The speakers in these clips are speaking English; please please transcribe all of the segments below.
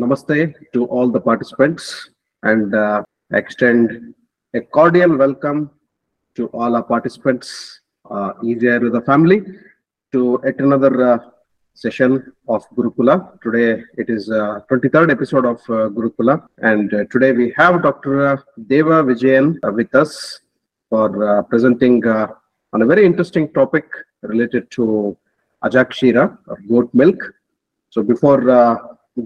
namaste to all the participants and uh, extend a cordial welcome to all our participants, uh, easier with the family, to yet another uh, session of Gurukula. Today it is uh, 23rd episode of uh, Gurukula, and uh, today we have Dr. Deva Vijayan uh, with us for uh, presenting uh, on a very interesting topic related to Ajakshira or goat milk. So before uh,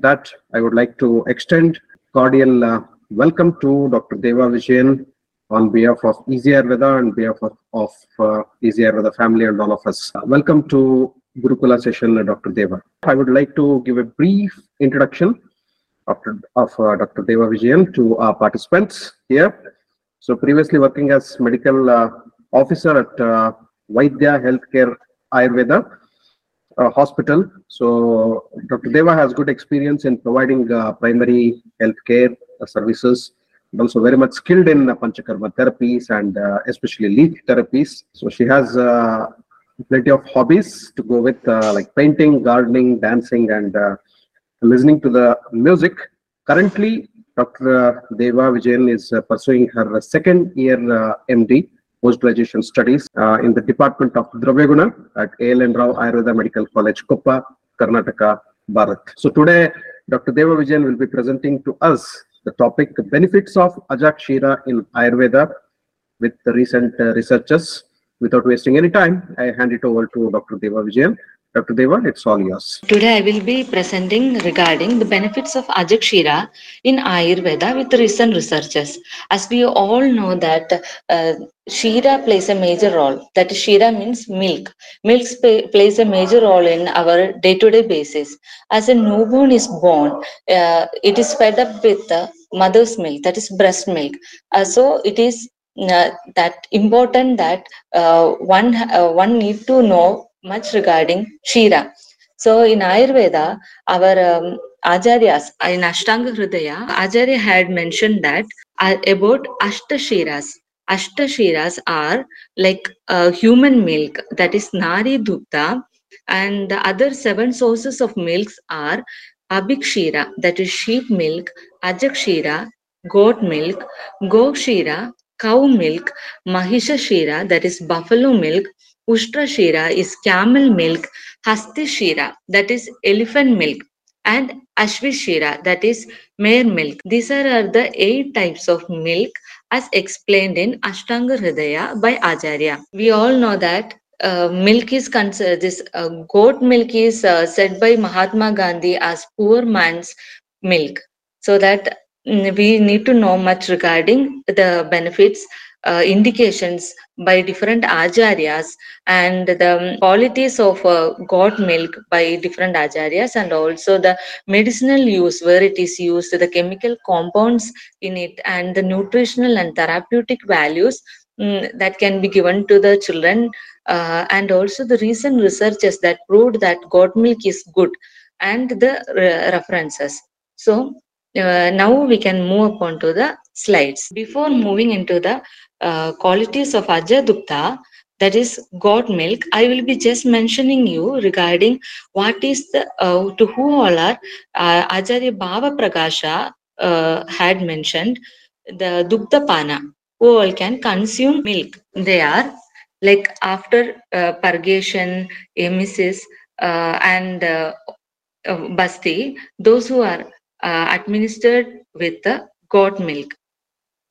that, I would like to extend cordial uh, welcome to Dr. Deva Vijayan on behalf of Easy Ayurveda and behalf of, of uh, Easy Ayurveda family and all of us. Uh, welcome to Gurukula session, uh, Dr. Deva. I would like to give a brief introduction of, of uh, Dr. Deva Vijayan to our participants here. So previously working as medical uh, officer at Vaidya Healthcare Ayurveda uh, Hospital. So Dr. Deva has good experience in providing uh, primary healthcare uh, services and also very much skilled in uh, Panchakarma therapies and uh, especially leaf therapies. So she has uh, plenty of hobbies to go with uh, like painting, gardening, dancing and listening to the music. Currently, Dr. Deva Vijayan is pursuing her second year MD post-graduation studies uh, in the Department of Dravyaguna at A.L.N. Rao Ayurveda Medical College, Koppa, Karnataka, Bharat. So today, Dr. Deva Vijayan will be presenting to us the topic the benefits of Ajakshira in Ayurveda with the recent uh, researchers. Without wasting any time, I hand it over to Dr. Deva Vijayan. Dr. Deva, it's all yours. Today I will be presenting regarding the benefits of Ajakshira in Ayurveda with recent researches. As we all know that uh, Shira plays a major role. That Shira means milk. Milk plays a major role in our day-to-day basis. As a newborn is born, uh, it is fed up with the mother's milk, that is breast milk. Uh, so it is uh, that important that uh, one uh, one need to know much regarding Shira. So in Ayurveda, our um, in Ashtanga Hridaya, Acharya had mentioned that uh, about Ashtashiras. Ashtashiras are like uh, human milk, that is Nari Dutta, and the other seven sources of milks are Abhikshira, that is sheep milk, Ajakshira, goat milk, Gokshira, cow milk, Mahisha Shira, that is buffalo milk, Ushtra Shira is camel milk, Hasti Shira, that is elephant milk, and Ashvishira, that is mare milk. These are, the eight types of milk as explained in Ashtanga Hridaya by Acharya. We all know that uh, milk is considered, this uh, goat milk is uh, said by Mahatma Gandhi as poor man's milk. So that mm, we need to know much regarding the benefits uh, indications by different acharyas and the qualities of uh, goat milk by different acharyas and also the medicinal use where it is used the chemical compounds in it and the nutritional and therapeutic values mm, that can be given to the children uh, and also the recent researches that proved that goat milk is good and the re- references. So uh, now we can move upon to the slides before moving into the uh, qualities of Ajadukta, that is goat milk, I will be just mentioning you regarding what is the, uh, to who all are, uh, Acharya Bhava Prakasha uh, had mentioned, the Dukta Pana, who all can consume milk. They are like after uh, purgation, emesis, uh, and uh, uh, basti, those who are administered with the goat milk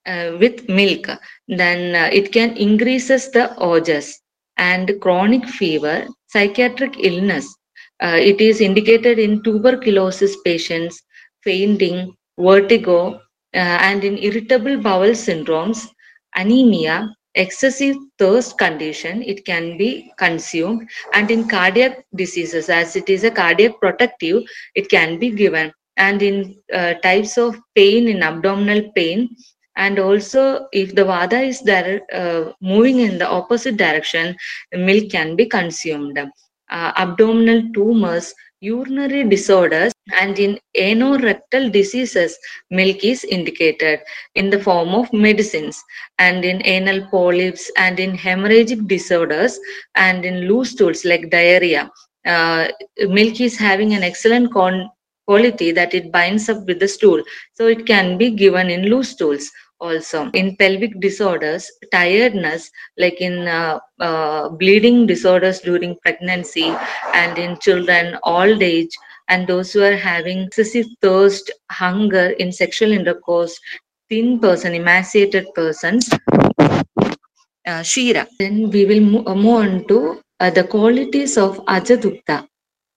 uh, with milk, then uh, it can increases the ojas and chronic fever, psychiatric illness. Uh, it is indicated in tuberculosis patients, fainting, vertigo, uh, and in irritable bowel syndromes, anemia, excessive thirst condition, it can be consumed, and in cardiac diseases, as it is a cardiac protective, it can be given. And in uh, types of pain, in abdominal pain, and also if the vada is there uh, moving in the opposite direction milk can be consumed. Uh, abdominal tumors urinary disorders and in anorectal diseases milk is indicated in the form of medicines and in anal polyps and in hemorrhagic disorders and in loose stools like diarrhea. Uh, milk is having an excellent con- quality that it binds up with the stool. So it can be given in loose stools also. In pelvic disorders, tiredness, like in uh, uh, bleeding disorders during pregnancy and in children, old age, and those who are having excessive thirst, hunger in sexual intercourse, thin person, emaciated persons, uh, Shira. Then we will mo- uh, move on to uh, the qualities of Ajadukta.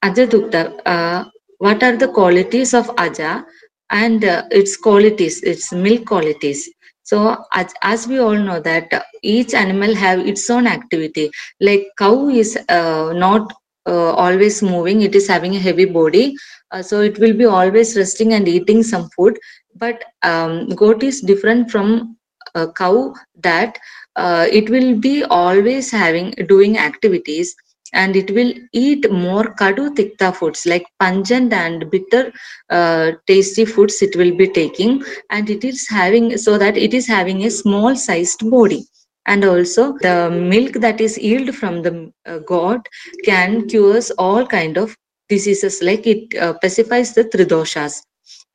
Ajadukta, uh, what are the qualities of Aja and uh, its qualities, its milk qualities? So as, as we all know that uh, each animal have its own activity. Like cow is uh, not uh, always moving; it is having a heavy body, uh, so it will be always resting and eating some food. But um, goat is different from a cow that uh, it will be always having doing activities and it will eat more kadu tikta foods like pungent and bitter uh, tasty foods it will be taking. And it is having so that it is having a small sized body. And also the milk that is yield from the uh, can cures all kind of diseases like it uh, pacifies the tridoshas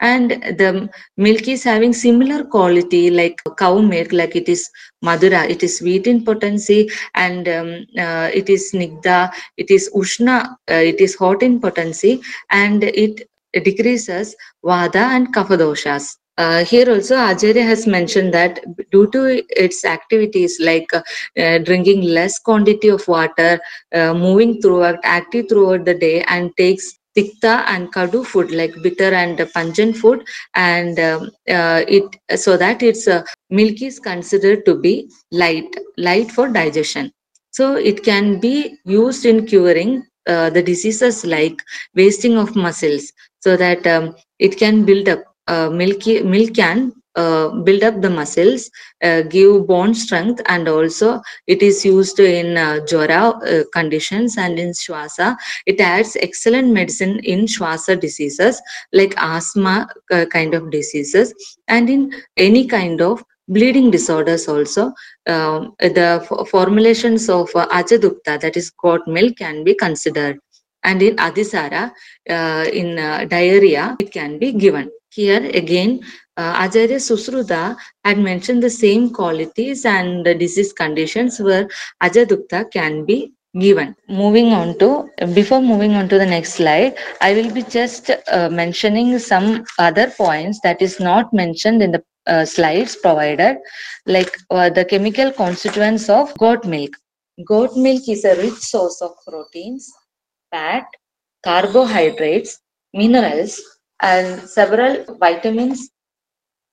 and the milk is having similar quality like cow milk like it is madura it is sweet in potency and um, uh, it is nigda it is ushna uh, it is hot in potency and it decreases vada and kapha doshas uh, here also Acharya has mentioned that due to its activities like uh, drinking less quantity of water, uh, moving throughout, active throughout the day, and takes tikta and kadu food like bitter and pungent food, and um, uh, it so that its uh, milk is considered to be light, light for digestion. So it can be used in curing uh, the diseases like wasting of muscles, so that um, it can build up uh, milky milk can uh, build up the muscles, uh, give bone strength, and also it is used in uh, jora uh, conditions and in shwasa. It adds excellent medicine in shwasa diseases like asthma uh, kind of diseases and in any kind of bleeding disorders also. Um, the formulations of uh, Ajadukta, that is goat milk, can be considered. And in Adisara, uh, in diarrhea, it can be given. Here again, uh, Acharya Susruta had mentioned the same qualities and the disease conditions where Ajadukta can be given. Moving on to, before moving on to the next slide, I will be just uh, mentioning some other points that is not mentioned in the uh, slides provided, like uh, the chemical constituents of goat milk. Goat milk is a rich source of proteins, fat, carbohydrates, minerals, and several vitamins,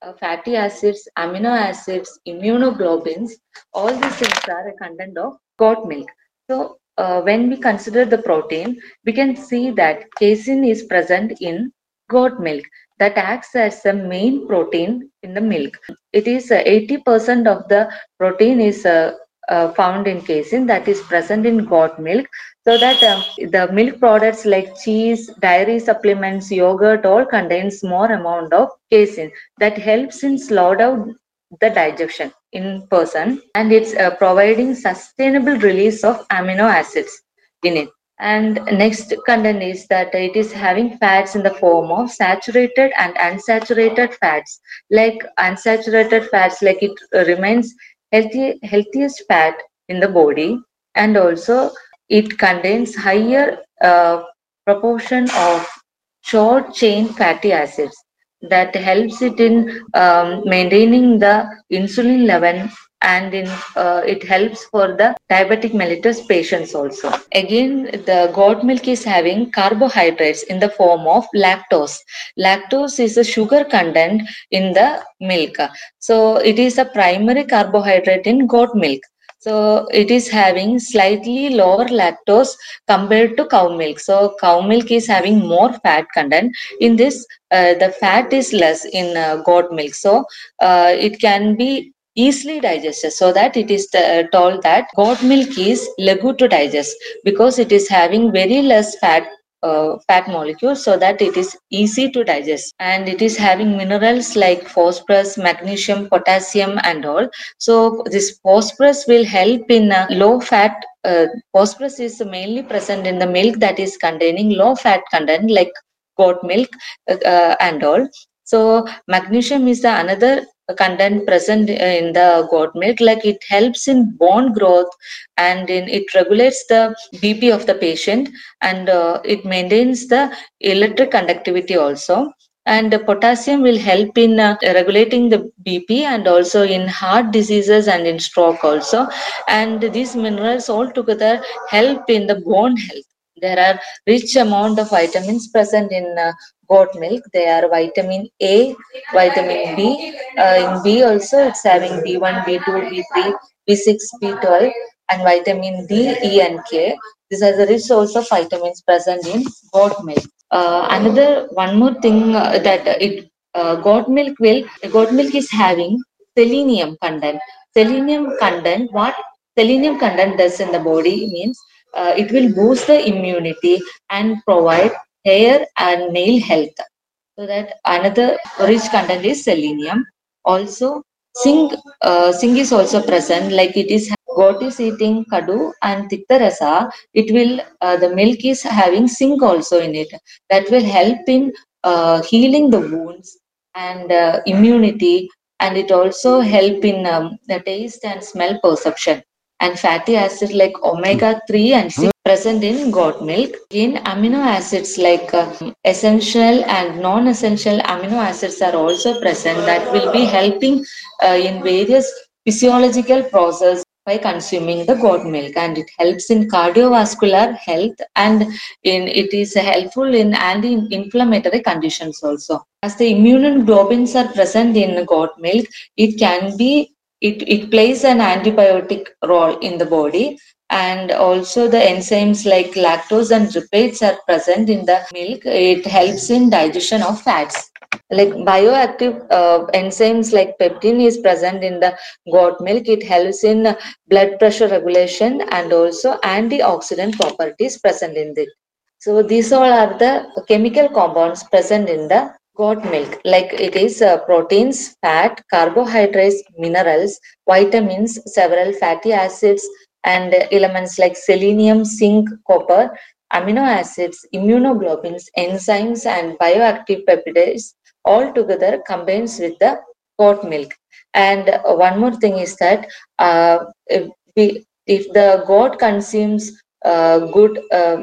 uh, fatty acids, amino acids, immunoglobulins. All these things are a content of goat milk. So, uh, when we consider the protein, we can see that casein is present in goat milk that acts as the main protein in the milk. It is uh, 80% of the protein is uh, uh, found in casein that is present in goat milk so that um, the milk products like cheese dairy supplements yogurt all contains more amount of casein that helps in slow down the digestion in person and it's uh, providing sustainable release of amino acids in it. And next content is that it is having fats in the form of saturated and unsaturated fats. Like unsaturated fats like it remains healthy healthiest fat in the body and also it contains higher uh, proportion of short chain fatty acids that helps it in um, maintaining the insulin level and in uh, it helps for the diabetic mellitus patients also. Again the goat milk is having carbohydrates in the form of lactose. Lactose is a sugar content in the milk. So it is a primary carbohydrate in goat milk so it is having slightly lower lactose compared to cow milk. So cow milk is having more fat content. In this, uh, the fat is less in uh, goat milk. So uh, it can be easily digested so that it is uh, told that goat milk is legu to digest because it is having very less fat uh, fat molecules so that it is easy to digest and it is having minerals like phosphorus magnesium potassium and all so this phosphorus will help in uh, low fat uh, phosphorus is mainly present in the milk that is containing low fat content like goat milk uh, and all. So magnesium is the another content present in the goat milk like it helps in bone growth and in it regulates the bp of the patient and uh, it maintains the electric conductivity also. And potassium will help in uh, regulating the bp and also in heart diseases and in stroke also. And these minerals all together help in the bone health there are rich amount of vitamins present in uh, goat milk. They are vitamin a vitamin b uh, in b also. It's having b1 b2 b3 b6 b12 and vitamin d e and k. These are the rich source of vitamins present in goat milk. Uh, another one more thing uh, that it uh, goat milk will goat milk is having selenium content. Selenium content what? Selenium content does in the body means uh, it will boost the immunity and provide hair and nail health. So that another rich content is selenium. Also zinc uh, zinc is also present like it is goat is eating kadu and tiktarasa it will uh, the milk is having zinc also in it. That will help in uh, healing the wounds and uh, immunity and it also help in um, the taste and smell perception and fatty acid like omega 3 and 6 present in goat milk. Again amino acids like uh, essential and non-essential amino acids are also present that will be helping uh, in various physiological process by consuming the goat milk. And it helps in cardiovascular health and in it is helpful in anti-inflammatory conditions also. As the immunoglobulins are present in goat milk it can be it, it plays an antibiotic role in the body. And also the enzymes like lactose and lipids are present in the milk. It helps in digestion of fats. Like bioactive uh, enzymes like peptin is present in the goat milk. It helps in blood pressure regulation and also antioxidant properties present in it. So these all are the chemical compounds present in the goat milk. Like it is uh, proteins fat carbohydrates minerals vitamins several fatty acids and elements like selenium zinc copper amino acids immunoglobulins enzymes and bioactive peptides all together combines with the goat milk. And one more thing is that uh, if, we, if the goat consumes uh, good uh,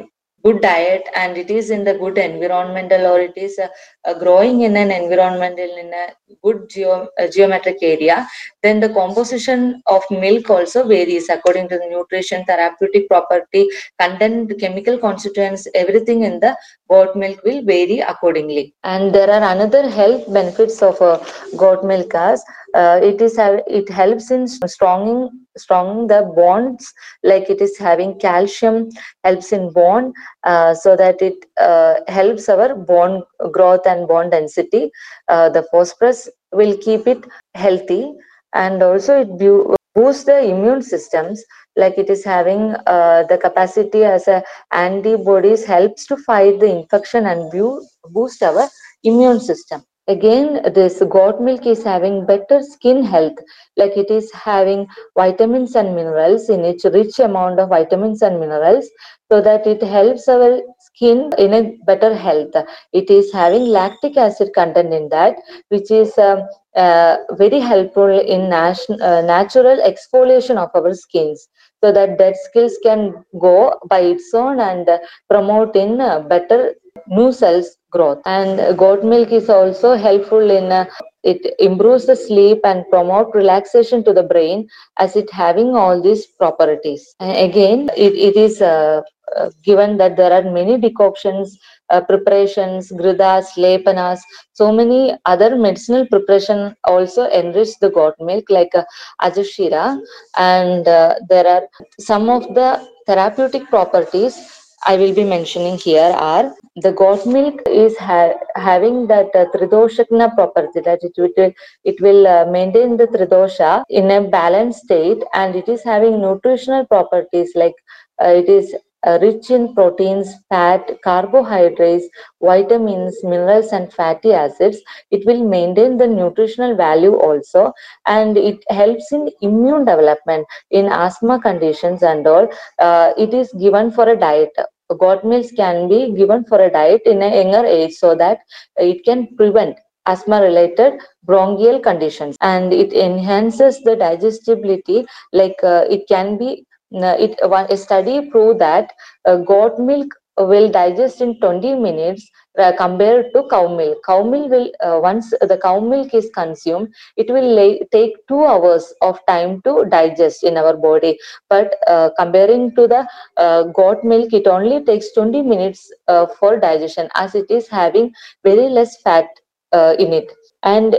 good diet and it is in the good environmental or it is uh, uh, growing in an environmental in a good geo, uh, geometric area then the composition of milk also varies according to the nutrition therapeutic property content chemical constituents everything in the goat milk will vary accordingly. And there are another health benefits of uh, goat milk as uh, it is it helps in stronging stronging the bonds like it is having calcium helps in bone uh, so that it uh, helps our bone growth and bone density. Uh, the phosphorus will keep it healthy and also it bu- boosts the immune systems. Like it is having uh, the capacity as a antibodies helps to fight the infection and bu- boost our immune system again this goat milk is having better skin health like it is having vitamins and minerals in its rich amount of vitamins and minerals so that it helps our skin in a better health. It is having lactic acid content in that which is um, uh, very helpful in nat- uh, natural exfoliation of our skins so that dead skills can go by its own and promote in uh, better new cells growth. And goat milk is also helpful in uh, it improves the sleep and promote relaxation to the brain as it having all these properties. And again it, it is uh, uh, given that there are many decoctions uh, preparations gridas lepanas so many other medicinal preparation also enrich the goat milk like uh, ajashira. And uh, there are some of the therapeutic properties I will be mentioning here are the goat milk is ha- having that uh, tridoshakna property that it will it will uh, maintain the tridosha in a balanced state and it is having nutritional properties like uh, it is uh, rich in proteins, fat, carbohydrates, vitamins, minerals, and fatty acids. It will maintain the nutritional value also, and it helps in immune development in asthma conditions and all. Uh, it is given for a diet goat milk can be given for a diet in a younger age so that it can prevent asthma related bronchial conditions and it enhances the digestibility like uh, it can be it one a study proved that uh, goat milk will digest in 20 minutes uh, compared to cow milk. Cow milk will uh, once the cow milk is consumed it will lay, take 2 hours of time to digest in our body. But uh, comparing to the uh, goat milk it only takes 20 minutes uh, for digestion as it is having very less fat in it. And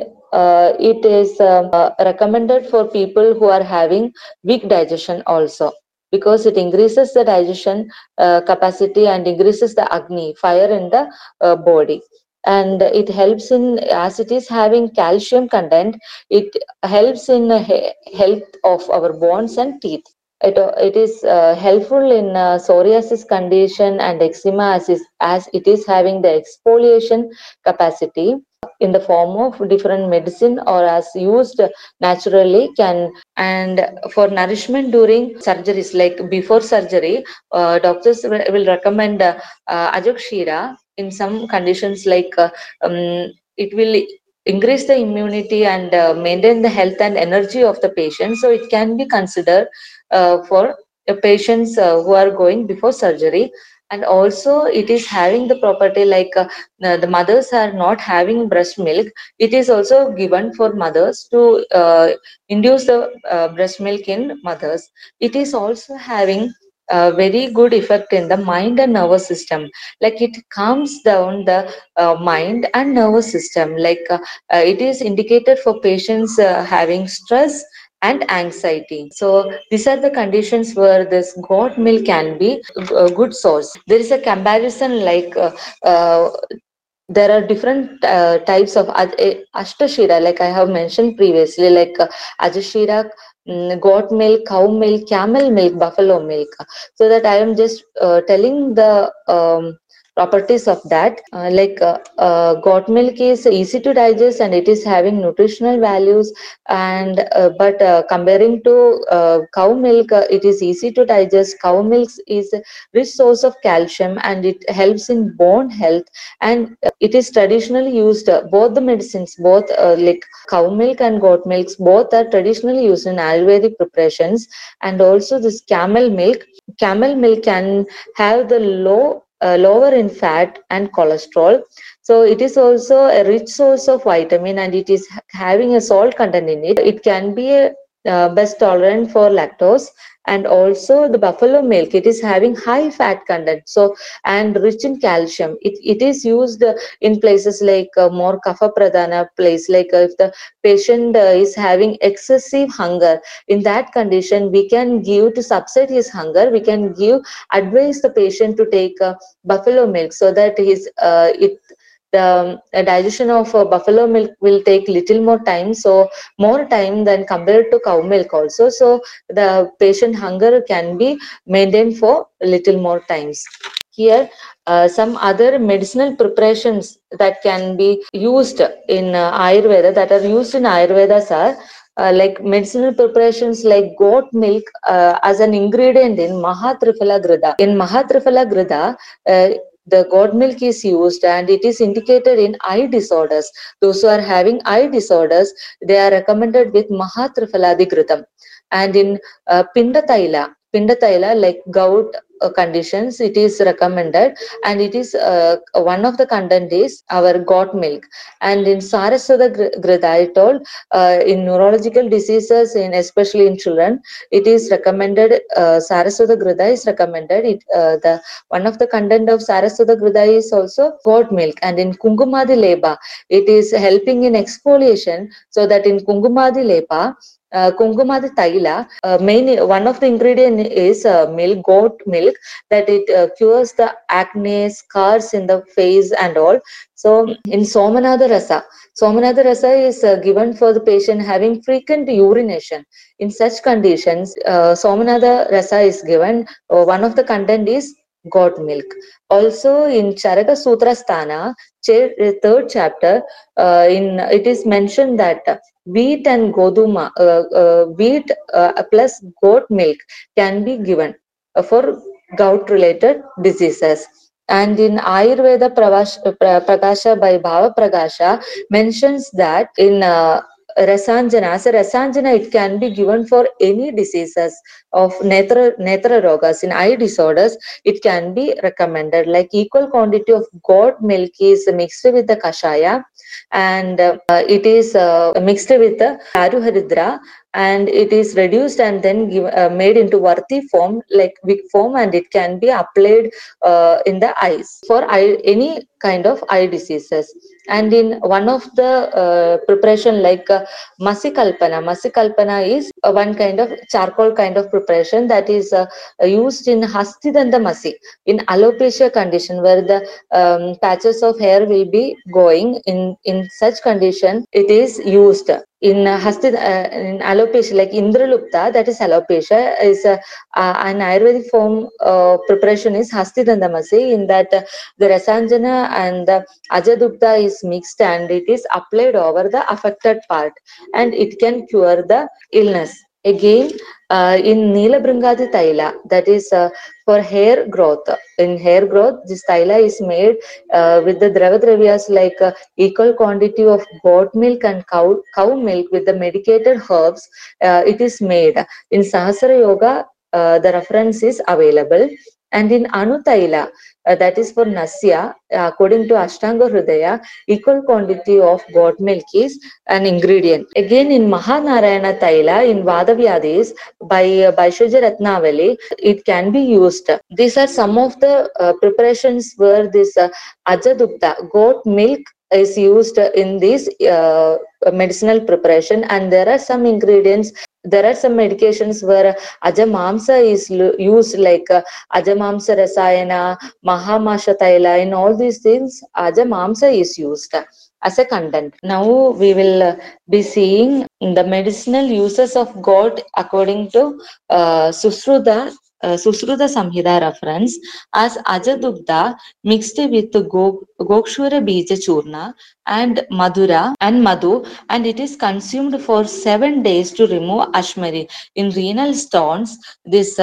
it is um, recommended for people who are having weak digestion also because it increases the digestion uh, capacity and increases the agni fire in the uh, body. And it helps in as it is having calcium content it helps in he- health of our bones and teeth it, it is uh, helpful in uh, psoriasis condition and eczema as, is, as it is having the exfoliation capacity in the form of different medicine or as used naturally can and for nourishment during surgeries like before surgery uh, doctors will recommend uh, uh, in some conditions like uh, um, it will increase the immunity and uh, maintain the health and energy of the patient. So it can be considered for uh, patients uh, who are going before surgery. And also it is having the property like uh, the the mothers are not having breast milk. It is also given for mothers to uh, induce the uh, breast milk in mothers. It is also having a very good effect in the mind and nervous system. Like it calms down the uh, mind and nervous system. Like uh, uh, it is indicated for patients uh, having stress and anxiety. So these are the conditions where this goat milk can be a good source. There is a comparison like uh, uh, there are different uh, types of ashtashira like i have mentioned previously like uh, ajashira mm, goat milk cow milk camel milk buffalo milk. So that i am just uh, telling the um, properties of that. Uh, like uh, uh, goat milk is easy to digest and it is having nutritional values. And uh, but uh, comparing to uh, cow milk it is easy to digest. Cow milk is a rich source of calcium and it helps in bone health. And it is traditionally used both the medicines both like cow milk and goat milks both are traditionally used in ayurvedic preparations. And also this camel milk. Camel milk can have the low uh, lower in fat and cholesterol. So it is also a rich source of vitamin and it is having a salt content in it. It can be a uh, best tolerant for lactose and also the buffalo milk. It is having high fat content so and rich in calcium. It, it is used in places like uh, more kapha pradhana place like uh, if the patient uh, is having excessive hunger. In that condition we can give to subside his hunger. We can give advise the patient to take uh, buffalo milk so that his it the um, uh, digestion of uh, buffalo milk will take little more time so more time than compared to cow milk also so the patient hunger can be maintained for little more times here uh, some other medicinal preparations that can be used in uh, ayurveda that are used in ayurvedas are uh, like medicinal preparations like goat milk uh, as an ingredient in Mahatriphala Grida. In Mahatriphala Grida, uh, the goat milk is used and it is indicated in eye disorders. Those who are having eye disorders, they are recommended with Mahatriphaladi Gridam. And in uh, Pindataila, Pindataila like gout uh, conditions, it is recommended and it is uh, one of the content is our goat milk. And in Saraswata Gr- Grida, I told uh, in neurological diseases, in especially in children, it is recommended. Uh, Saraswata Grida is recommended. It uh, the one of the content of Saraswata Grida is also goat milk, and in Kungumadi Leba, it is helping in exfoliation. So that in Kungumadi Leba, uh, Kungumadi Taila, uh, main one of the ingredient is uh, milk, goat milk, that it uh, cures the acne, scars in the face, and all. So in Somanada Rasa, Somanada Rasa is uh, given for the patient having frequent urination. In such conditions, uh, Somanada Rasa is given. Uh, one of the content is goat milk. Also in Charaka Sutra Sthana, third chapter, uh, in it is mentioned that wheat and goduma, uh, uh, wheat uh, plus goat milk can be given for gout related diseases. And in Ayurveda, Pravash, Pra- Prakasha by Bhava Prakasha mentions that in Rasanjana, as a Rasanjana, it can be given for any diseases of Netra, Netra Rogas. In eye disorders, it can be recommended. Like equal quantity of goat milk is mixed with the Kashaya and uh, it is uh, mixed with the Aruharidra and it is reduced and then give, uh, made into Varti form like wick form and it can be applied uh, in the eyes for eye, any kind of eye diseases and in one of the uh, preparation like uh, masikalpana masikalpana is uh, one kind of charcoal kind of preparation that is uh, used in hastidanta masi in alopecia condition where the um, patches of hair will be going in in such condition it is used in hastid uh, in alopecia like indralupta that is alopecia is uh, uh, an ayurvedic form preparation is hastidandamasi in that the rasanjana and the ajadupta is mixed and it is applied over the affected part and it can cure the illness. Again uh, in Neelabrangadi Taila, that is uh, for hair growth. In hair growth, this Taila is made uh, with the Dravadravyas like uh, equal quantity of goat milk and cow, cow milk with the medicated herbs. Uh, it is made. In Sahasra Yoga, uh, the reference is available. And in Anutaila, uh, that is for Nasya, uh, according to Ashtanga Hridaya, equal quantity of goat milk is an ingredient. Again, in Mahanarayana Taila, in Vadavyadis, by uh, Bhaishajya Ratnavali, it can be used. These are some of the uh, preparations where this uh, Ajadupta, goat milk, is used in this uh, medicinal preparation and there are some ingredients there are some medications where ajamamsa is used like uh, ajamamsa rasayana mahamasha taila in all these things ajamamsa is used as a content. Now we will uh, be seeing the medicinal uses of goat according to uh, susruta Sushruta Samhita reference आज अजदुग्धा mixed with gokshura बीज चूर्ण and Mathura and Madhu and it is consumed for seven days to remove अश्मरी in renal stones this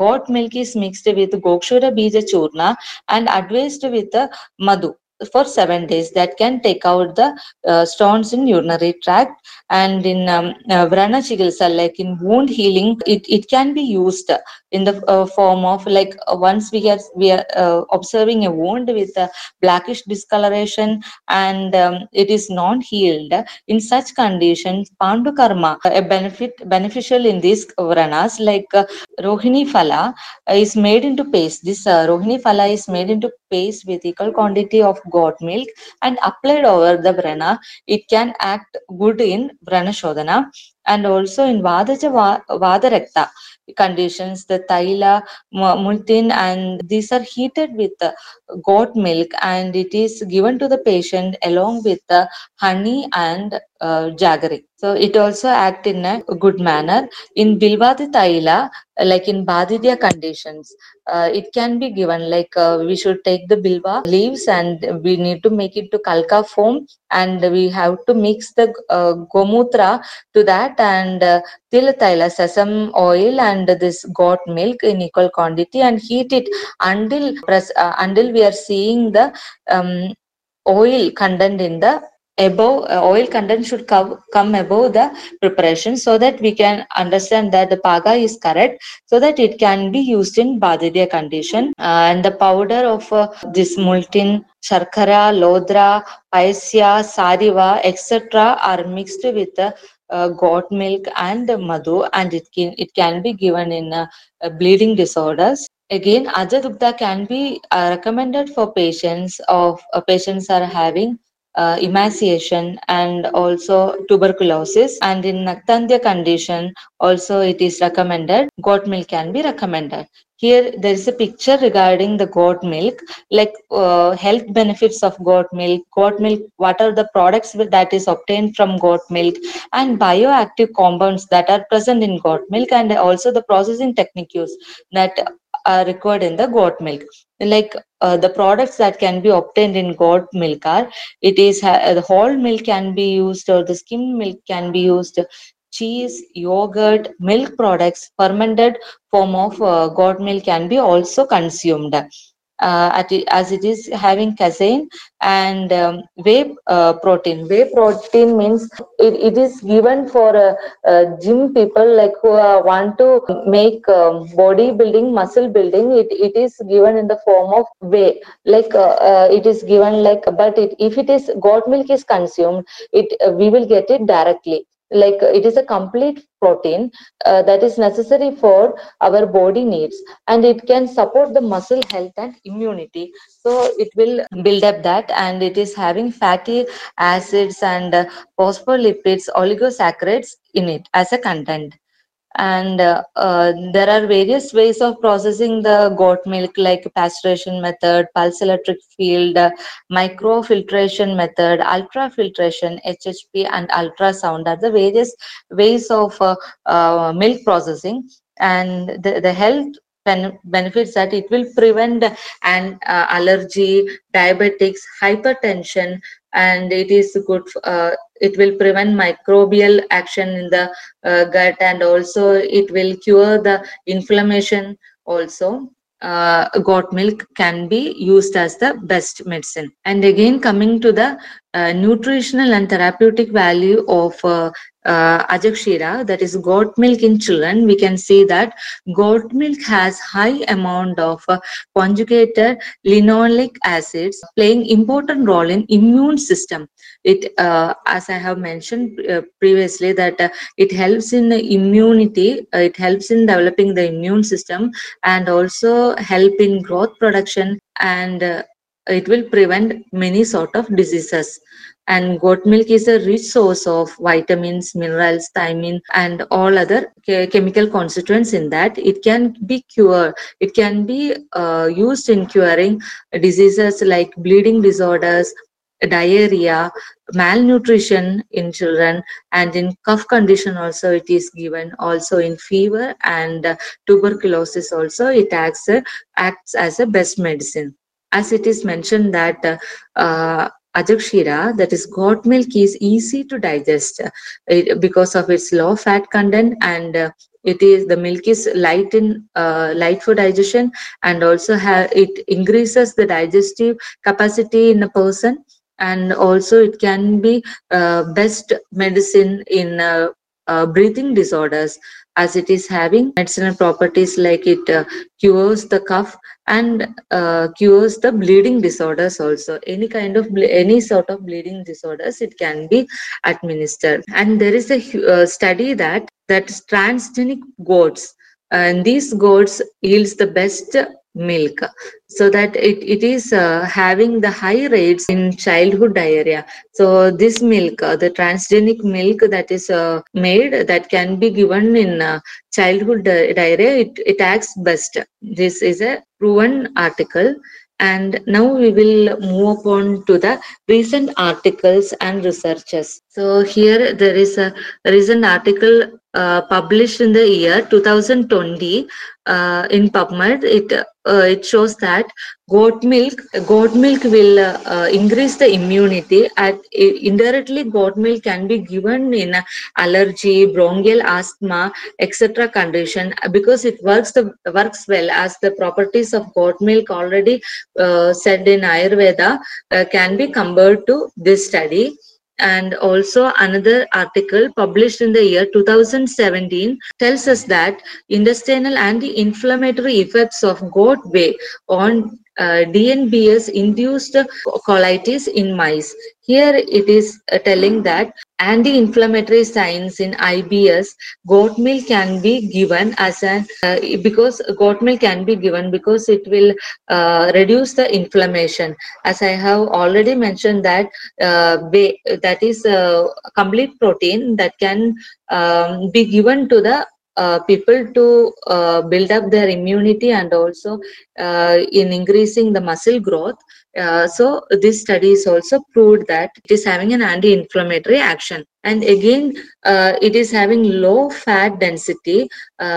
goat milk is mixed with gokshura बीज चूर्ण and advised with Madhu for 7 uh, uh, days. That can take out the uh, stones in urinary tract and in um, uh, vrana chikitsa like in wound healing it it can be used in the uh, form of like uh, once we are we are uh, observing a wound with a blackish discoloration and um, it is non healed in such conditions pandu karma a benefit beneficial in these vranas like uh, rohini phala is made into paste. This uh, rohini phala is made into paste with equal quantity of goat milk and applied over the vrana it can act good in vrana shodhana and also in vadaja va- vadarakta conditions the thaila multin and these are heated with uh, goat milk and it is given to the patient along with the honey and uh, jaggery. So it also act in a good manner. In bilvadi thaila like in badidya conditions uh, it can be given like uh, we should take the bilva leaves and we need to make it to kalka foam and we have to mix the uh, gomutra to that and uh, til thaila sesame oil and this goat milk in equal quantity and heat it until uh, until we are seeing the um, oil content in the above uh, oil content should come come above the preparation so that we can understand that the paga is correct so that it can be used in badidya condition. Uh, and the powder of uh, this multin sharkara lodra paisya sariva etc are mixed with the uh, goat milk and madhu and it can it can be given in uh, uh, bleeding disorders. Again ajadupta can be uh, recommended for patients of uh, patients are having uh, emaciation and also tuberculosis. And in Naktandhya condition also it is recommended goat milk can be recommended. Here there is a picture regarding the goat milk like uh, health benefits of goat milk. Goat milk what are the products that is obtained from goat milk and bioactive compounds that are present in goat milk and also the processing techniques that are required in the goat milk like uh, the products that can be obtained in goat milk are it is ha- the whole milk can be used or the skim milk can be used cheese, yogurt, milk products, fermented form of uh, goat milk can be also consumed. Uh, as it is having casein and um, whey uh, protein. Whey protein means it, it is given for uh, uh, gym people like who uh, want to make um, body building, muscle building. It, it is given in the form of whey. Like uh, it is given like, but it, if it is goat milk is consumed, it we will get it directly. Like it is a complete protein uh, that is necessary for our body needs and it can support the muscle health and immunity. So it will build up that and it is having fatty acids and uh, phospholipids oligosaccharides in it as a content and uh, uh, there are various ways of processing the goat milk like pasteurization method pulse electric field uh, microfiltration method ultrafiltration hhp and ultrasound are the various ways of uh, uh, milk processing. And the, the health ben- benefits that it will prevent an uh, allergy diabetics hypertension and it is good uh, it will prevent microbial action in the uh, gut and also it will cure the inflammation also. Uh, goat milk can be used as the best medicine. And again coming to the uh, nutritional and therapeutic value of uh, ajakshira that is goat milk in children. We can see that goat milk has high amount of uh, conjugated linoleic acids playing important role in immune system. It uh, as i have mentioned uh, previously that uh, it helps in immunity uh, it helps in developing the immune system and also help in growth production and it will prevent many sort of diseases and goat milk is a rich source of vitamins minerals thiamine and all other che- chemical constituents in that. It can be cured. It can be uh, used in curing diseases like bleeding disorders diarrhea malnutrition in children and in cough condition also it is given. Also in fever and uh, tuberculosis also it acts, uh, acts as a best medicine. As it is mentioned that uh, ajakshira that is goat milk is easy to digest uh, because of its low fat content and uh, it is the milk is light in uh, light for digestion and also have it increases the digestive capacity in a person and also it can be uh, best medicine in uh, uh, breathing disorders as it is having medicinal properties like it uh, cures the cough and uh, cures the bleeding disorders also. Any kind of any sort of bleeding disorders it can be administered. And there is a uh, study that that transgenic goats and these goats yields the best milk. So that it, it is uh, having the high rates in childhood diarrhea. So this milk uh, the transgenic milk that is uh, made that can be given in uh, childhood di- diarrhea it, it acts best. This is a proven article. And now we will move upon to the recent articles and researches. So here there is a recent article uh, published in the year 2020 uh, in PubMed. It uh, it shows that goat milk goat milk will uh, uh, increase the immunity. At indirectly, goat milk can be given in allergy, bronchial asthma, etc. condition because it works the works well as the properties of goat milk already uh, said in Ayurveda uh, can be compared to this study and also another article published in the year 2017 tells us that intestinal anti-inflammatory effects of goat whey on uh, DNBS induced colitis in mice. Here it is uh, telling that anti-inflammatory signs in IBS, goat milk can be given as an uh, because goat milk can be given because it will uh, reduce the inflammation. As I have already mentioned that uh, that is a complete protein that can um, be given to the uh, people to uh, build up their immunity and also uh, in increasing the muscle growth. Uh, so this study is also proved that it is having an anti-inflammatory action and again uh, it is having low fat density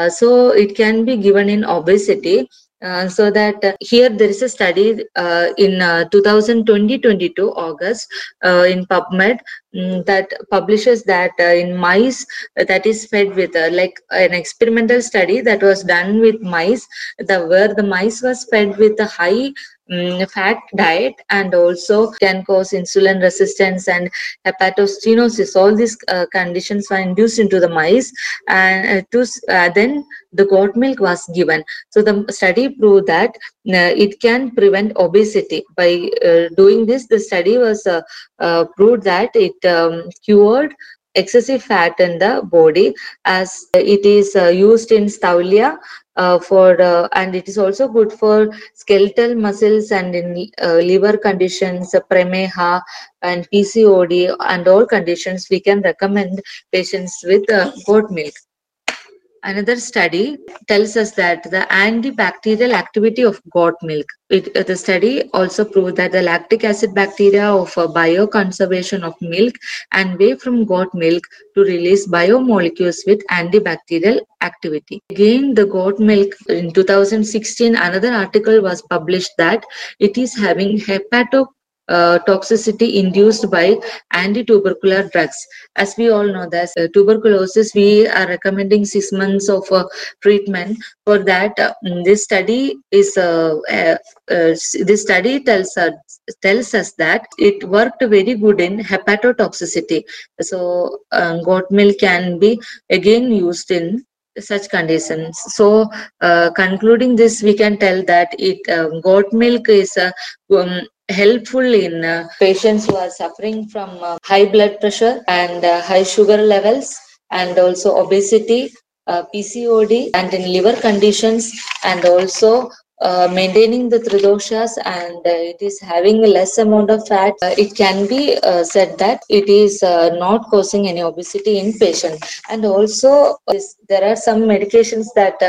so it can be given in obesity uh, so that uh, here there is a study uh, in 2020-22 August in PubMed um, that publishes that in mice that is fed with like an experimental study that was done with mice the where the mice was fed with a high um, fat diet and also can cause insulin resistance and hepatosteatosis all these uh, conditions were induced into the mice and uh, to uh, then the goat milk was given. So the study proved that uh, it can prevent obesity. By uh, doing this the study was uh, proved that it um, cured excessive fat in the body as it is uh, used in Sthaulya uh, for uh, and it is also good for skeletal muscles and in uh, liver conditions prameha and pcod and all conditions we can recommend patients with uh, goat milk Another study tells us that the antibacterial activity of goat milk. It, uh, the study also proved that the lactic acid bacteria offer bioconservation of milk and whey from goat milk to release biomolecules with antibacterial activity. Again, the goat milk in 2016, another article was published that it is having hepato uh, toxicity induced by anti-tubercular drugs. As we all know that uh, tuberculosis, we are recommending six months of uh, treatment. For that, uh, this study is uh, this study tells us tells us that it worked very good in hepatotoxicity. So, goat milk can be again used in such conditions so uh, concluding this we can tell that it uh, goat milk is uh, um, helpful in uh, patients who are suffering from uh, high blood pressure and uh, high sugar levels and also obesity uh, pcod and in liver conditions and also uh, maintaining the tridoshas and uh, it is having less amount of fat uh, it can be uh, said that it is uh, not causing any obesity in patient. And also there are some medications that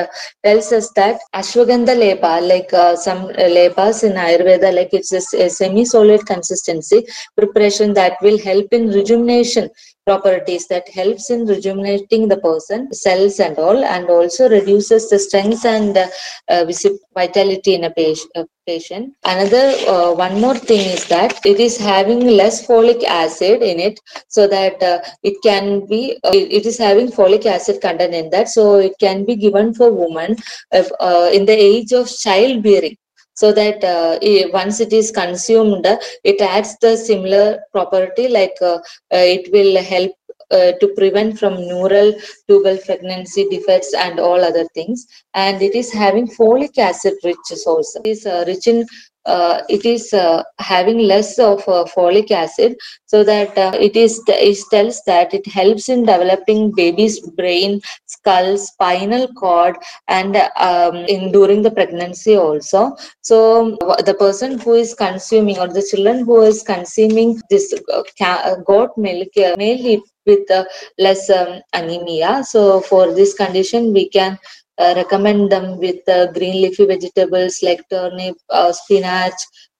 tells us that ashwagandha lepa like some lepas in ayurveda like it's a, a semi solid consistency preparation that will help in rejuvenation properties that helps in rejuvenating the person cells and all and also reduces the strength and uh, vitality in a patient another uh, one more thing is that it is having less folic acid in it so that uh, it can be uh, it is having folic acid content in that so it can be given for women if, uh, in the age of childbearing so that uh, once it is consumed it adds the similar property like uh, uh, it will help uh, to prevent from neural tubal pregnancy defects and all other things. And it is having folic acid rich source. It is uh, rich in uh, it is uh, having less of uh, folic acid so that uh, it is it tells that it helps in developing baby's brain skull spinal cord and um, in during the pregnancy also. So the person who is consuming or the children who is consuming this uh, goat milk may live with less um, anemia. So for this condition we can uh, recommend them with uh, green leafy vegetables like turnip, uh, spinach,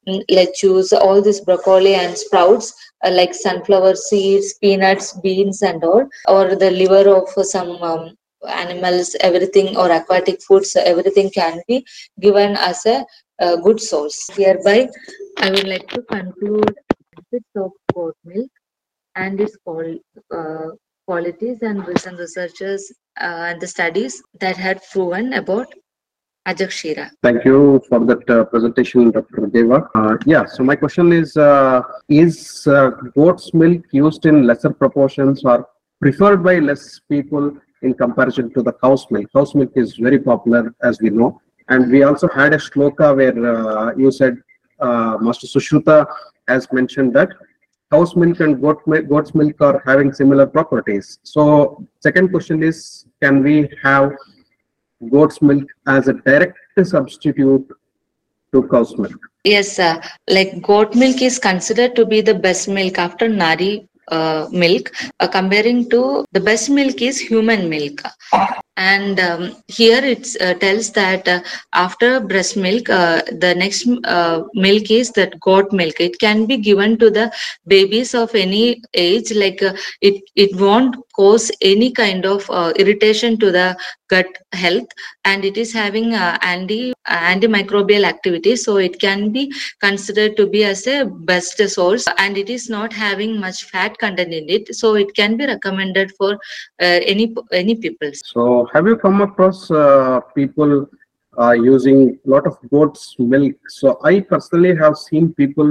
mm, lettuce, all these broccoli and sprouts uh, like sunflower seeds, peanuts, beans and all, or the liver of some um, animals, everything or aquatic foods, everything can be given as a, a good source. Hereby, I would like to conclude benefits of goat milk and its uh, qualities and recent researchers uh, and the studies that had proven about Ajakshira. Thank you for that uh, presentation, Dr. Deva. Uh, yeah, so my question is, uh, is uh, goat's milk used in lesser proportions or preferred by less people in comparison to the cow's milk? Cow's milk is very popular, as we know. And we also had a shloka where uh, you said, uh, Master Sushruta has mentioned that cow's milk and goat goat's milk are having similar properties. So second question is, can we have goat's milk as a direct substitute to cow's milk? Yes, sir. Like goat milk is considered to be the best milk after nari uh, milk. Uh, comparing to the best milk is human milk. And um, here it uh, tells that uh, after breast milk uh, the next uh, milk is that goat milk. It can be given to the babies of any age like uh, it it won't cause any kind of uh, irritation to the gut health. And it is having anti antimicrobial activity so it can be considered to be as a best source. And it is not having much fat content in it so it can be recommended for any any people So have you come across uh, people uh, using a lot of goat's milk? So I personally have seen people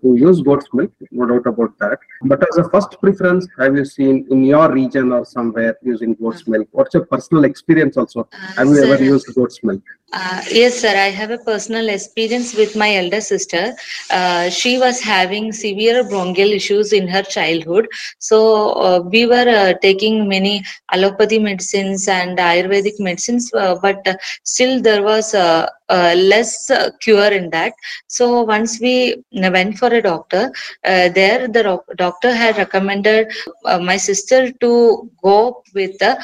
who use goat's milk, no doubt about that. But as a first preference, have you seen in your region or somewhere using goat's milk? What's your personal experience also? Have you ever used goat's milk? Uh, yes, sir. I have a personal experience with my elder sister. Uh, she was having severe bronchial issues in her childhood. So uh, we were uh, taking many allopathy medicines and Ayurvedic medicines, uh, but still there was uh, less cure in that. So once we went for a doctor, there the doctor had recommended my sister to go with the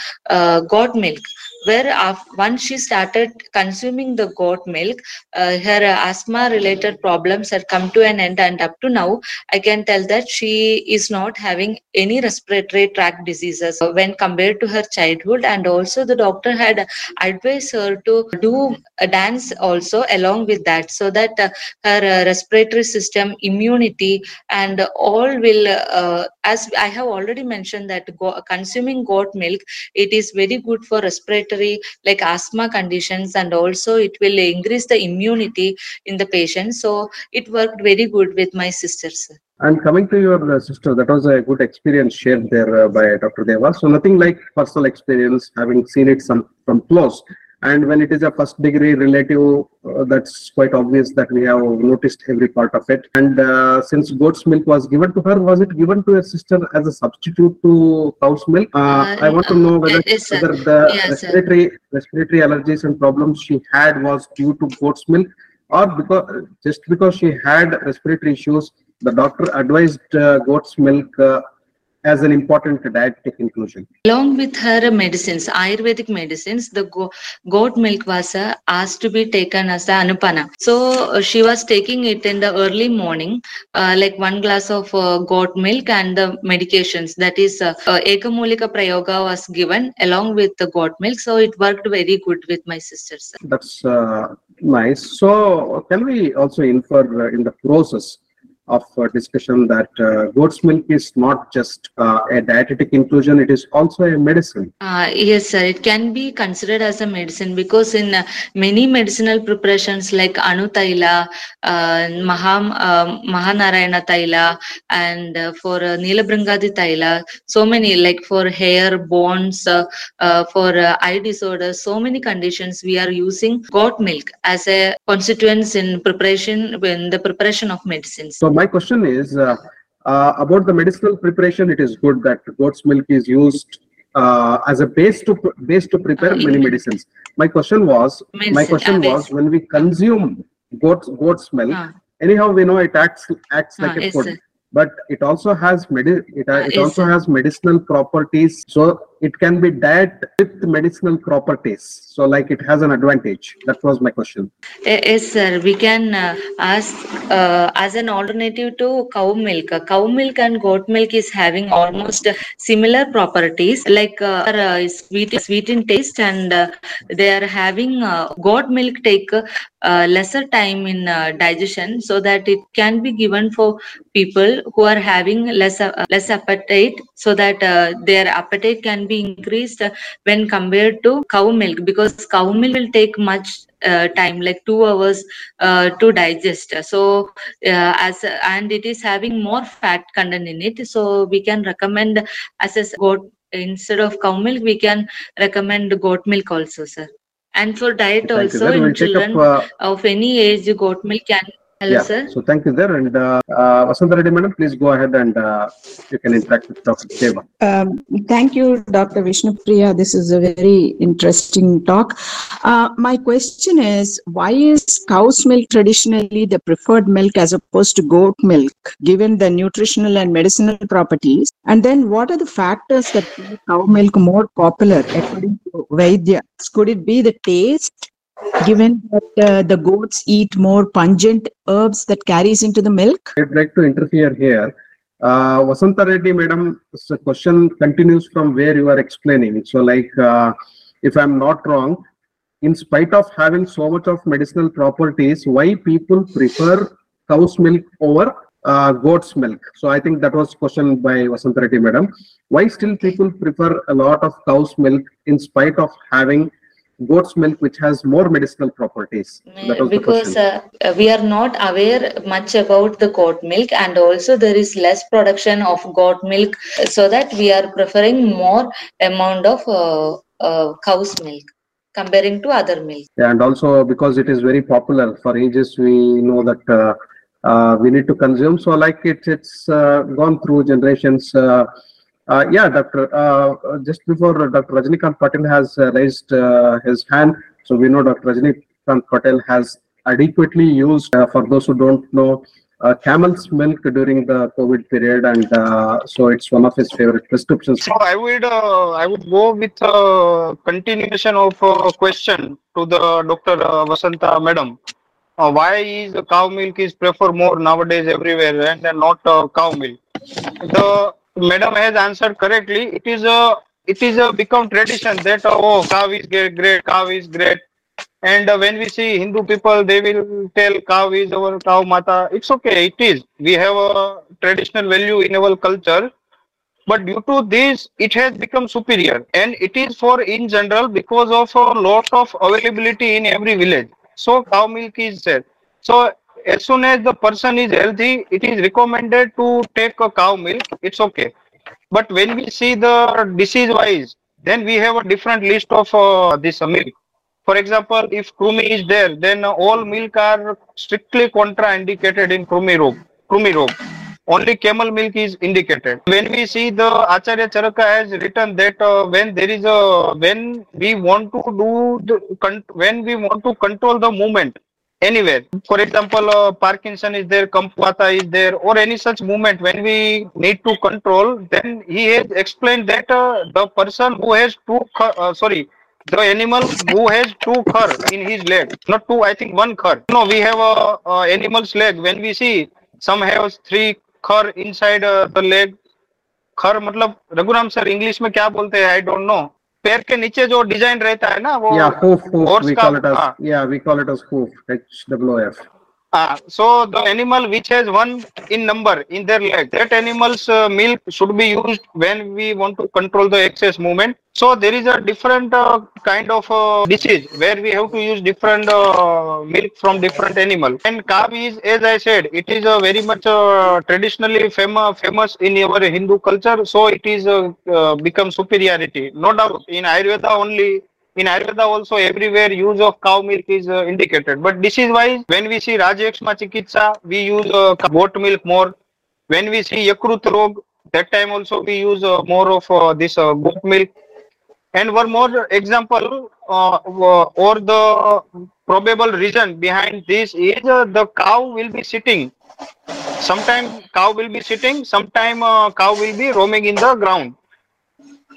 goat milk where once she started consuming the goat milk, uh, her asthma related problems had come to an end. And up to now, I can tell that she is not having any respiratory tract diseases when compared to her childhood. And also, the doctor had advised her to do a dance also along with that so that uh, her uh, respiratory system, immunity, and all will, uh, as I have already mentioned, that go- consuming goat milk it is very good for respiratory like asthma conditions and also it will increase the immunity in the patient so it worked very good with my sisters And coming to your uh, sister, that was a good experience shared there uh, by Dr. Deva. So nothing like personal experience, having seen it some from close. And when it is a first degree relative, uh, that's quite obvious that we have noticed every part of it. And uh, since goat's milk was given to her, was it given to her sister as a substitute to cow's milk? Uh, Uh, I want to know whether, yes, whether the Yes, sir. respiratory respiratory allergies and problems she had was due to goat's milk, or because just because she had respiratory issues, the doctor advised uh, goat's milk uh, as an important dietetic inclusion. along with her medicines ayurvedic medicines the go- goat milk was uh, asked to be taken as the anupana so uh, she was taking it in the early morning uh, like one glass of uh, goat milk and the medications that is uh, ekamulika prayoga was given along with the goat milk so it worked very good with my sisters That's uh, nice. So can we also infer uh, in the process of uh, discussion that uh, goat's milk is not just uh, a dietetic inclusion, it is also a medicine. Uh, yes, sir. It can be considered as a medicine because in uh, many medicinal preparations like Anu Taila, uh, Maham, uh, Mahanarayana Taila, and uh, for uh, Neelibhringadi Taila, so many like for hair, bones, uh, uh, for uh, eye disorders, so many conditions we are using goat milk as a constituents in preparation in the preparation of medicines. So my question is uh, uh, about the medicinal preparation. It is good that goat's milk is used uh, as a base to base to prepare Uh, many medicines. My question was my question uh, was when we consume goat's goat's milk. Ah, Anyhow, we know it acts acts ah, like a food. but it also has medi- it, uh, Uh, it also has medicinal properties so it can be diet with medicinal properties so like it has an advantage that was my question Eh, Yes, sir. We can uh, ask uh, as an alternative to cow milk. Cow milk and goat milk is having almost similar properties. Like uh, uh, sweet, sweet in taste, and uh, they are having uh, goat milk take lesser time in digestion, so that it can be given for people who are having less less appetite, so that their appetite can be increased uh, when compared to cow milk because cow milk will take much uh, time like two hours uh, to digest. So uh, as and it is having more fat content in it. So we can recommend as a goat instead of cow milk we can recommend goat milk also sir. And for diet thank also in children up uh, of any age goat milk can hello yeah sir so thank you there and uh, uh, Vasanta Reddy madam please go ahead and uh, you can interact with Dr. Deva Um, thank you, Dr. Vishnupriya. This is a very interesting talk. Uh, my question is, why is cow's milk traditionally the preferred milk as opposed to goat milk, given the nutritional and medicinal properties? And then what are the factors that make cow milk more popular according to Vaidya, could it be the taste? Given that uh, the goats eat more pungent herbs that carries into the milk? I'd like to interfere here. Uh, Vasanta Reddy, madam, the question continues from where you are explaining. So like, uh, if I'm not wrong, in spite of having so much of medicinal properties, why people prefer cow's milk over uh, goat's milk? So I think that was question by Vasanta madam. Why still people prefer a lot of cow's milk in spite of having goat's milk, which has more medicinal properties? Because uh, uh, we are not aware much about the goat milk and also there is less production of goat milk so that we are preferring more amount of uh, uh, cow's milk comparing to other milk. And also because it is very popular for ages we know that uh, uh, we need to consume. So like it, it's uh, gone through generations uh, yeah doctor uh, uh, just before dr rajnikant patel has uh, raised uh, his hand so we know dr rajnikant patel has adequately used uh, for those who don't know camel's milk during the covid period and so it's one of his favorite prescriptions So I would I would go with uh, continuation of a question to the Dr. Vasanta madam. Why is cow milk is preferred more nowadays everywhere and not cow milk? The madam has answered correctly. It is a it is a become tradition that uh, oh cow is great, cow is great. And uh, when we see Hindu people, they will tell cow is our cow mata. It's okay. It is. We have a traditional value in our culture but due to this it has become superior and it is for in general because of a lot of availability in every village so cow milk is there so as soon as the person is healthy it is recommended to take a cow milk. It's okay. But when we see the disease wise then we have a different list of uh, this uh, milk. For example if krumi is there then all milk are strictly contraindicated in krumi rog krumi rog only camel milk is indicated. When we see the Acharya Charaka has written that uh, when there is a when we want to do the when we want to control the movement anywhere, for example, uh, Parkinson is there, Kampwata is there, or any such movement when we need to control, then he has explained that uh, the person who has two uh, sorry the animal who has two cur in his leg, not two, I think one cur. No, we have a, a animal's leg. When we see some have three खर inside the leg खर मतलब Raghuram sir English में क्या बोलते हैं I don't know पैर के नीचे जो डिज़ाइन रहता है ना वो या, हुफ, हुफ, हुफ, का, हाँ, या, हुफ, H -O -F. Ah, so the animal which has one in number in their leg, that animal's uh, milk should be used when we want to control the excess movement. So there is a different uh, kind of uh, disease where we have to use different uh, milk from different animal. And cow is, as I said, it is a very much uh, traditionally famous famous in our Hindu culture. So it is uh, become superiority, no doubt. In Ayurveda only in Ayurveda also everywhere use of cow milk is uh, indicated. But disease wise, when we see Rajayakshma Chikitsa, we use uh, goat milk more. When we see Yakrut Rog, that time also we use uh, more of uh, this uh, goat milk. And one more example uh, or the probable reason behind this is the cow will be sitting. Sometime cow will be sitting, sometime cow will be roaming in the ground.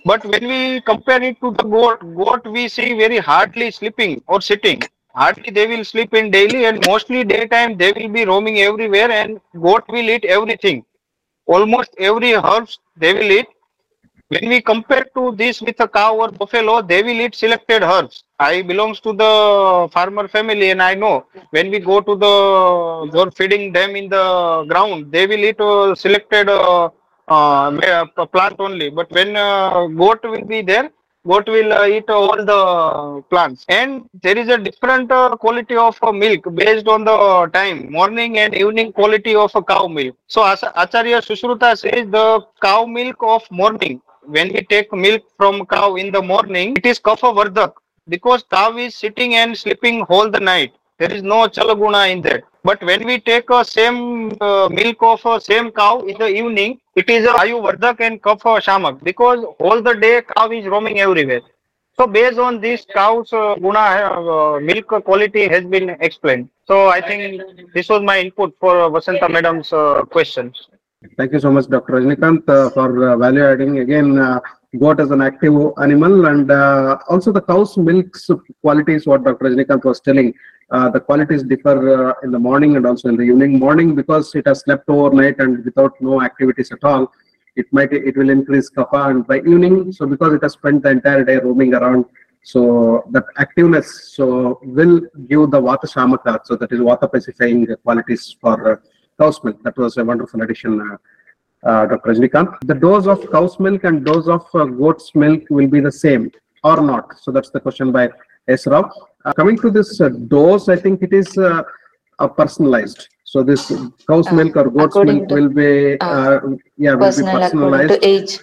But when we compare it to the goat, goat we see very hardly sleeping or sitting. Hardly they will sleep in daily and mostly daytime they will be roaming everywhere and goat will eat everything. Almost every herbs they will eat. When we compare to this with a cow or buffalo, they will eat selected herbs. I belongs to the farmer family and I know when we go to the for feeding them in the ground, they will eat uh, selected uh, plant only. But when uh, goat will be there, goat will uh, eat all the plants. And there is a different uh, quality of uh, milk based on the uh, time, morning and evening quality of cow milk. So Acharya Sushruta says the cow milk of morning, when we take milk from cow in the morning, it is kapha vardhak because cow is sitting and sleeping whole the night. There is no chalaguna in that. But when we take a same uh, milk of a same cow in the evening, it is a ayu vardhak and kapha shamak because all the day cow is roaming everywhere. So based on this cow's uh, guna uh, milk quality has been explained. So I think this was my input for Vasanta madam's uh, questions. Thank you so much, Dr. Rajnikant, uh, for uh, value adding. Again, uh, goat as an active animal and uh, also the cow's milk's qualities what Dr. Rajnikant was telling. Uh, the qualities differ uh, in the morning and also in the evening. Morning because it has slept overnight and without no activities at all, it might it will increase kapha and by evening so because it has spent the entire day roaming around so that activeness so will give the vata shamaka so that is vata pacifying qualities for uh, cow's milk that was a wonderful addition uh, Dr. Rajnikant. The dose of cow's milk and dose of uh, goat's milk will be the same or not? So that's the question by S. Rao. Uh, coming to this uh, dose, I think it is uh, uh, personalized. So this cow's Uh, milk or goat's milk to- will be, uh, uh, yeah, will be personalized. to age.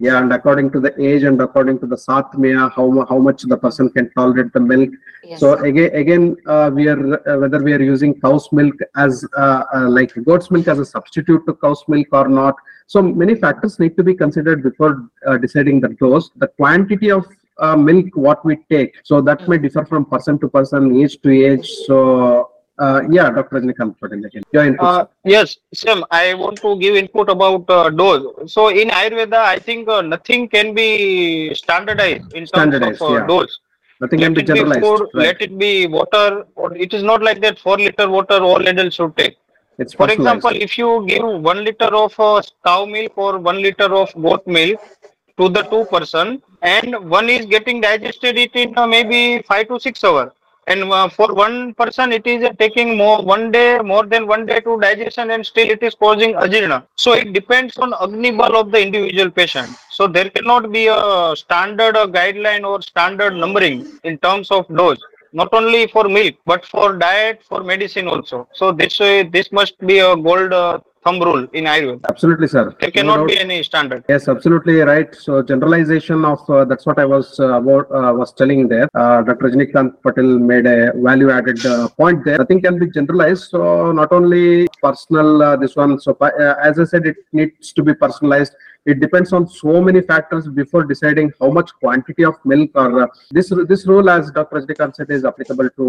Yeah, and according to the age and according to the satmya, how, how much the person can tolerate the milk. Yes. So again, again, uh, we are uh, whether we are using cow's milk as uh, uh, like goat's milk as a substitute to cow's milk or not. So many factors need to be considered before uh, deciding the dose. The quantity of uh, milk what we take, so that may differ from person to person, age to age. So uh, yeah, Dr. Rajnikant Patel again. Your. Uh, yes, Sam, I want to give input about uh, dose. So in Ayurveda, I think uh, nothing can be standardized in terms Standardized, of uh, yeah. dose. Nothing can Let be it be generalized. food, right? let it be water, or it is not like that 4 liter water all adults should take. It's For example, if you give 1 liter of uh, cow milk or 1 liter of goat milk to the two person and one is getting digested it in uh, maybe 5 to 6 hours and uh, for one person it is uh, taking more one day more than one day to digestion and still it is causing ajirna so it depends on agni bal of the individual patient. So there cannot be a standard uh, guideline or standard numbering in terms of dose. Not only for milk but for diet for medicine also. So this uh, this must be a gold uh, thumb rule in ayurveda Absolutely, sir. there cannot doubt. be any standard Yes, absolutely right. So generalization of uh, that's what I was uh, about uh, was telling there. Uh, Dr. Rajnikant Patel made a value-added uh, point there. Nothing can be generalized. So not only personal uh, this one. So uh, as I said, it needs to be personalized. It depends on so many factors before deciding how much quantity of milk or uh, this this rule, as Dr. Rajnikant said, is applicable to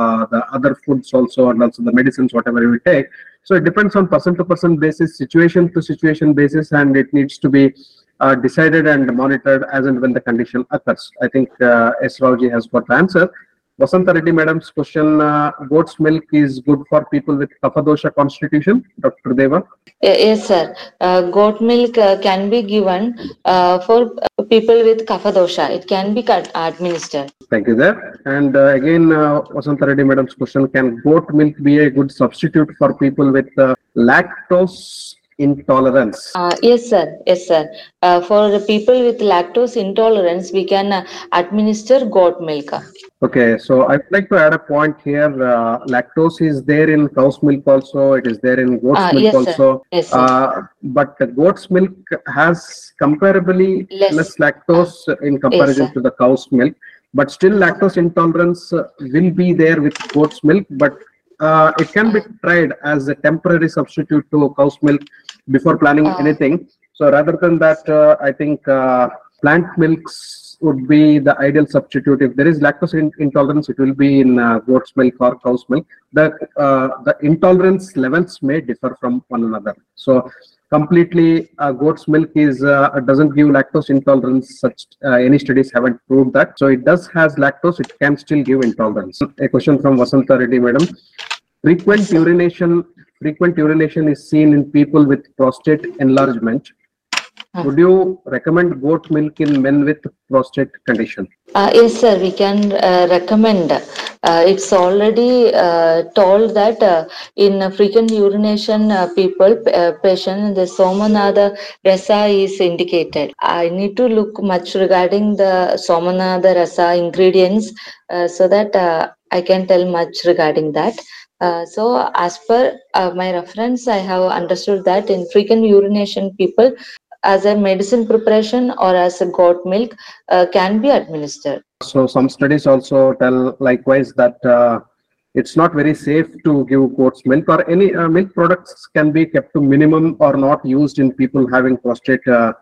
uh, the other foods also and also the medicines whatever we take. So it depends on person to person basis, situation to situation basis, and it needs to be uh, decided and monitored as and when the condition occurs. I think uh, has got the answer. Vasanta Reddy madam's question, uh, goat's milk is good for people with kapha dosha constitution. Dr. Deva. Yes, sir. Uh, goat milk uh, can be given uh, for uh, people with kapha dosha. It can be administered. Thank you there. And uh, again, uh, Vasanta Reddy madam's question, can goat milk be a good substitute for people with uh, lactose intolerance? Uh, yes, sir. Yes, sir. Uh, for the people with lactose intolerance, we can uh, administer goat milk. Okay, so I'd like to add a point here. Uh, lactose is there in cow's milk also. It is there in goat's Ah, milk yes, sir. also. Yes, sir. Uh, but the goat's milk has comparably Less. less, lactose in comparison sir. to the cow's milk. But still, lactose intolerance uh, will be there with goat's milk. But uh, it can be tried as a temporary substitute to cow's milk before planning anything. So rather than that, uh, I think uh, plant milks would be the ideal substitute. If there is lactose in- intolerance, it will be in uh, goat's milk or cow's milk. The uh, the intolerance levels may differ from one another. So completely uh, goat's milk is uh, doesn't give lactose intolerance. Such uh, any studies haven't proved that. So it does has lactose. It can still give intolerance. A question from Vasanta Reddy, madam. Frequent urination. Frequent urination is seen in people with prostate enlargement. Would you recommend goat milk in men with prostate condition? Uh, yes, sir, we can uh, recommend. Uh, it's already uh, told that uh, in frequent urination uh, people, uh, patient, the Somanatha Rasa is indicated. I need to look much regarding the Somanatha Rasa ingredients uh, so that uh, I can tell much regarding that. Uh, so as per uh, my reference, I have understood that in frequent urination people, as a medicine preparation or as a goat milk, uh, can be administered. So some studies also tell likewise that uh, it's not very safe to give goat's milk or any uh, milk products can be kept to minimum or not used in people having prostate uh,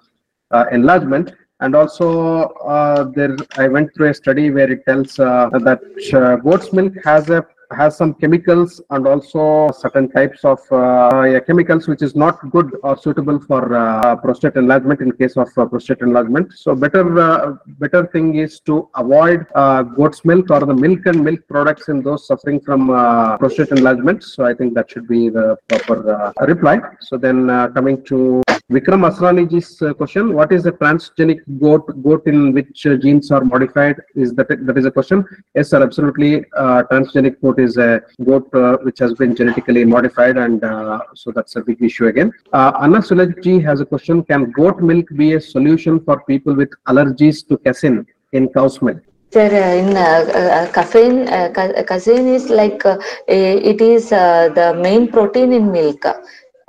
uh, enlargement. And also uh, there, I went through a study where it tells that goat's milk has a has some chemicals and also certain types of uh, chemicals which is not good or suitable for uh, prostate enlargement in case of uh, prostate enlargement. So better uh, better thing is to avoid uh, goat's milk or the milk and milk products in those suffering from uh, prostate enlargement. So I think that should be the proper reply. So then coming to Vikram Asraniji's uh, question, what is a transgenic goat, goat in which uh, genes are modified? Is that, that is a question? Yes, sir, absolutely. Uh, transgenic goat is a goat uh, which has been genetically modified and uh, so that's a big issue again. Uh, Anna Sulajji has a question, can goat milk be a solution for people with allergies to casein in cow's milk? Sir, uh, in uh, uh, caffeine, ca- casein is like it is the main protein in milk.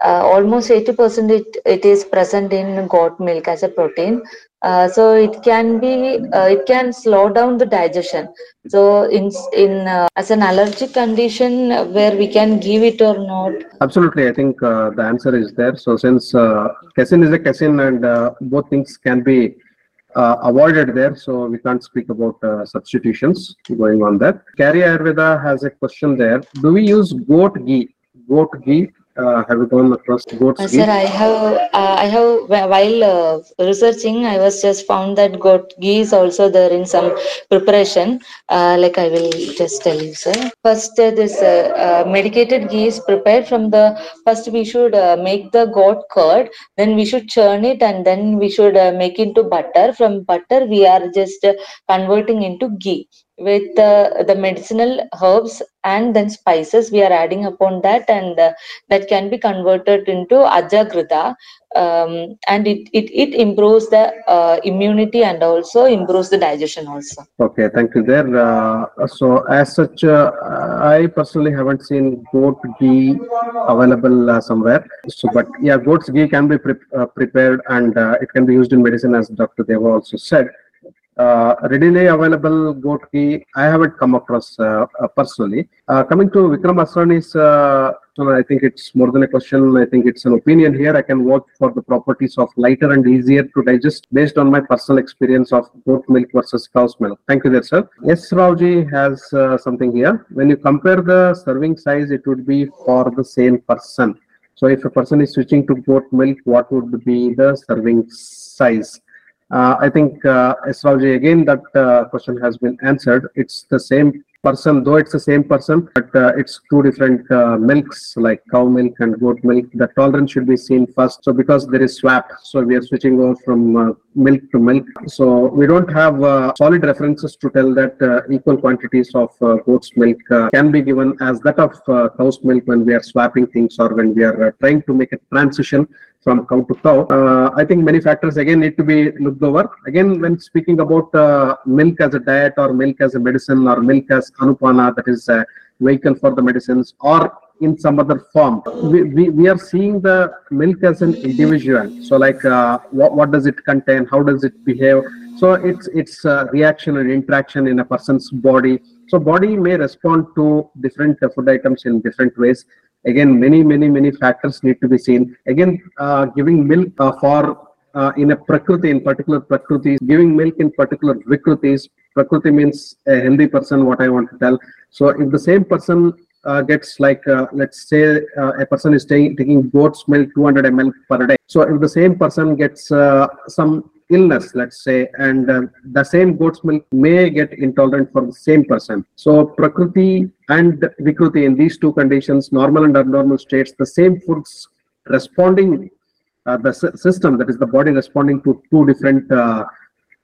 Uh, almost 80% it, it is present in goat milk as a protein. Uh, so it can be, uh, it can slow down the digestion. So in in uh, as an allergic condition where we can give it or not, Absolutely, I think uh, the answer is there. So since uh, casein is a casein and uh, both things can be avoided there, so we can't speak about substitutions going on that. Carry Ayurveda has a question there. Do we use goat ghee? Goat ghee, uh, have you across goat's Uh, sir, I have, uh, I have, while uh, researching, I was just found that goat ghee is also there in some preparation. Uh, like I will just tell you, sir. First, uh, this uh, medicated ghee is prepared from the, first we should uh, make the goat curd, then we should churn it and then we should uh, make into butter. From butter, we are just uh, converting into ghee with uh, the medicinal herbs and then spices we are adding upon that and uh, that can be converted into ajagrita um, and it, it, it improves the uh, immunity and also improves the digestion also. Okay, thank you there. Uh, so as such, uh, I personally haven't seen goat ghee available uh, somewhere. So, but yeah, goat's ghee can be pre- prepared and it can be used in medicine as Dr. Deva also said. Uh, readily available goat ghee, I haven't come across uh, personally. Uh, coming to Vikram Asrani's, uh, I think it's more than a question. I think it's an opinion here. I can work for the properties of lighter and easier to digest based on my personal experience of goat milk versus cow's milk. Thank you there, sir. Yes, Rauji has uh, something here. When you compare the serving size, it would be for the same person. So if a person is switching to goat milk, what would be the serving size? Uh, I think, uh, Esrauji, again, that uh, question has been answered. It's the same person, though it's the same person, but uh, it's two different uh, milks like cow milk and goat milk. The tolerance should be seen first. So because there is swap, so we are switching over from uh, milk to milk. So we don't have uh, solid references to tell that equal quantities of goat's milk can be given as that of cow's milk when we are swapping things or when we are trying to make a transition from cow to cow. Uh, I think many factors again need to be looked over. Again, when speaking about uh, milk as a diet or milk as a medicine or milk as anupana, that is a vehicle for the medicines or in some other form, we, we, we are seeing the milk as an individual. So like uh, what, what does it contain? How does it behave? So it's it's reaction and interaction in a person's body. So body may respond to different food items in different ways again many many many factors need to be seen. Again uh, giving milk uh, for uh, in a prakriti in particular prakriti giving milk in particular vikritis prakriti means a healthy person what i want to tell. So if the same person uh, gets like uh, let's say uh, a person is taking taking goat's milk 200 ml per day. So if the same person gets uh, some illness let's say and uh, the same goat's milk may get intolerant for the same person. So prakriti and vikruti in these two conditions normal and abnormal states the same foods responding uh, the sy- system that is the body responding to two different uh,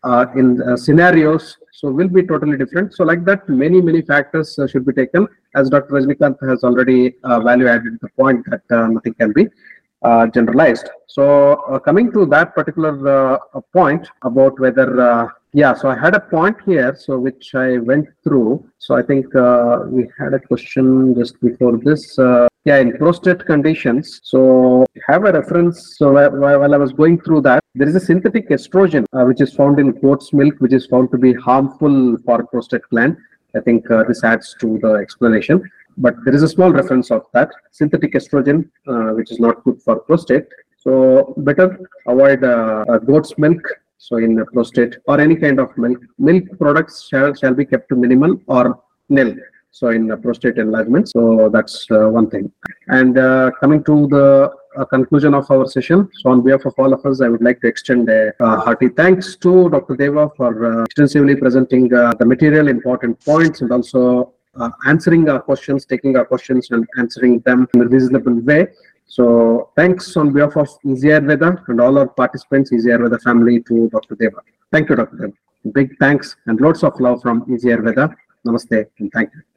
uh, in uh, scenarios so will be totally different. So like that many many factors uh, should be taken. As dr rajnikant has already value added the point that nothing can be uh, generalized. So uh, coming to that particular uh, point about whether, uh, yeah, so I had a point here, so which I went through. So I think uh, we had a question just before this. Yeah, in prostate conditions. So have a reference. So while, while I was going through that, there is a synthetic estrogen which is found in goat's milk, which is found to be harmful for prostate gland. I think this adds to the explanation but there is a small reference of that synthetic estrogen, uh, which is not good for prostate. So better avoid uh, uh, goat's milk. So in prostate or any kind of milk, milk products shall shall be kept to minimal or nil. So in prostate enlargement. So that's uh, one thing. And uh, coming to the uh, conclusion of our session. So on behalf of all of us, I would like to extend a uh, hearty thanks to Dr. Deva for uh, extensively presenting uh, the material, important points, and also uh, answering our questions, taking our questions and answering them in a reasonable way. So thanks on behalf of Easy Ayurveda and all our participants, Easy Ayurveda family to Dr. Deva. Thank you, Dr. Deva. Big thanks and lots of love from Easy Ayurveda. Namaste and thank you.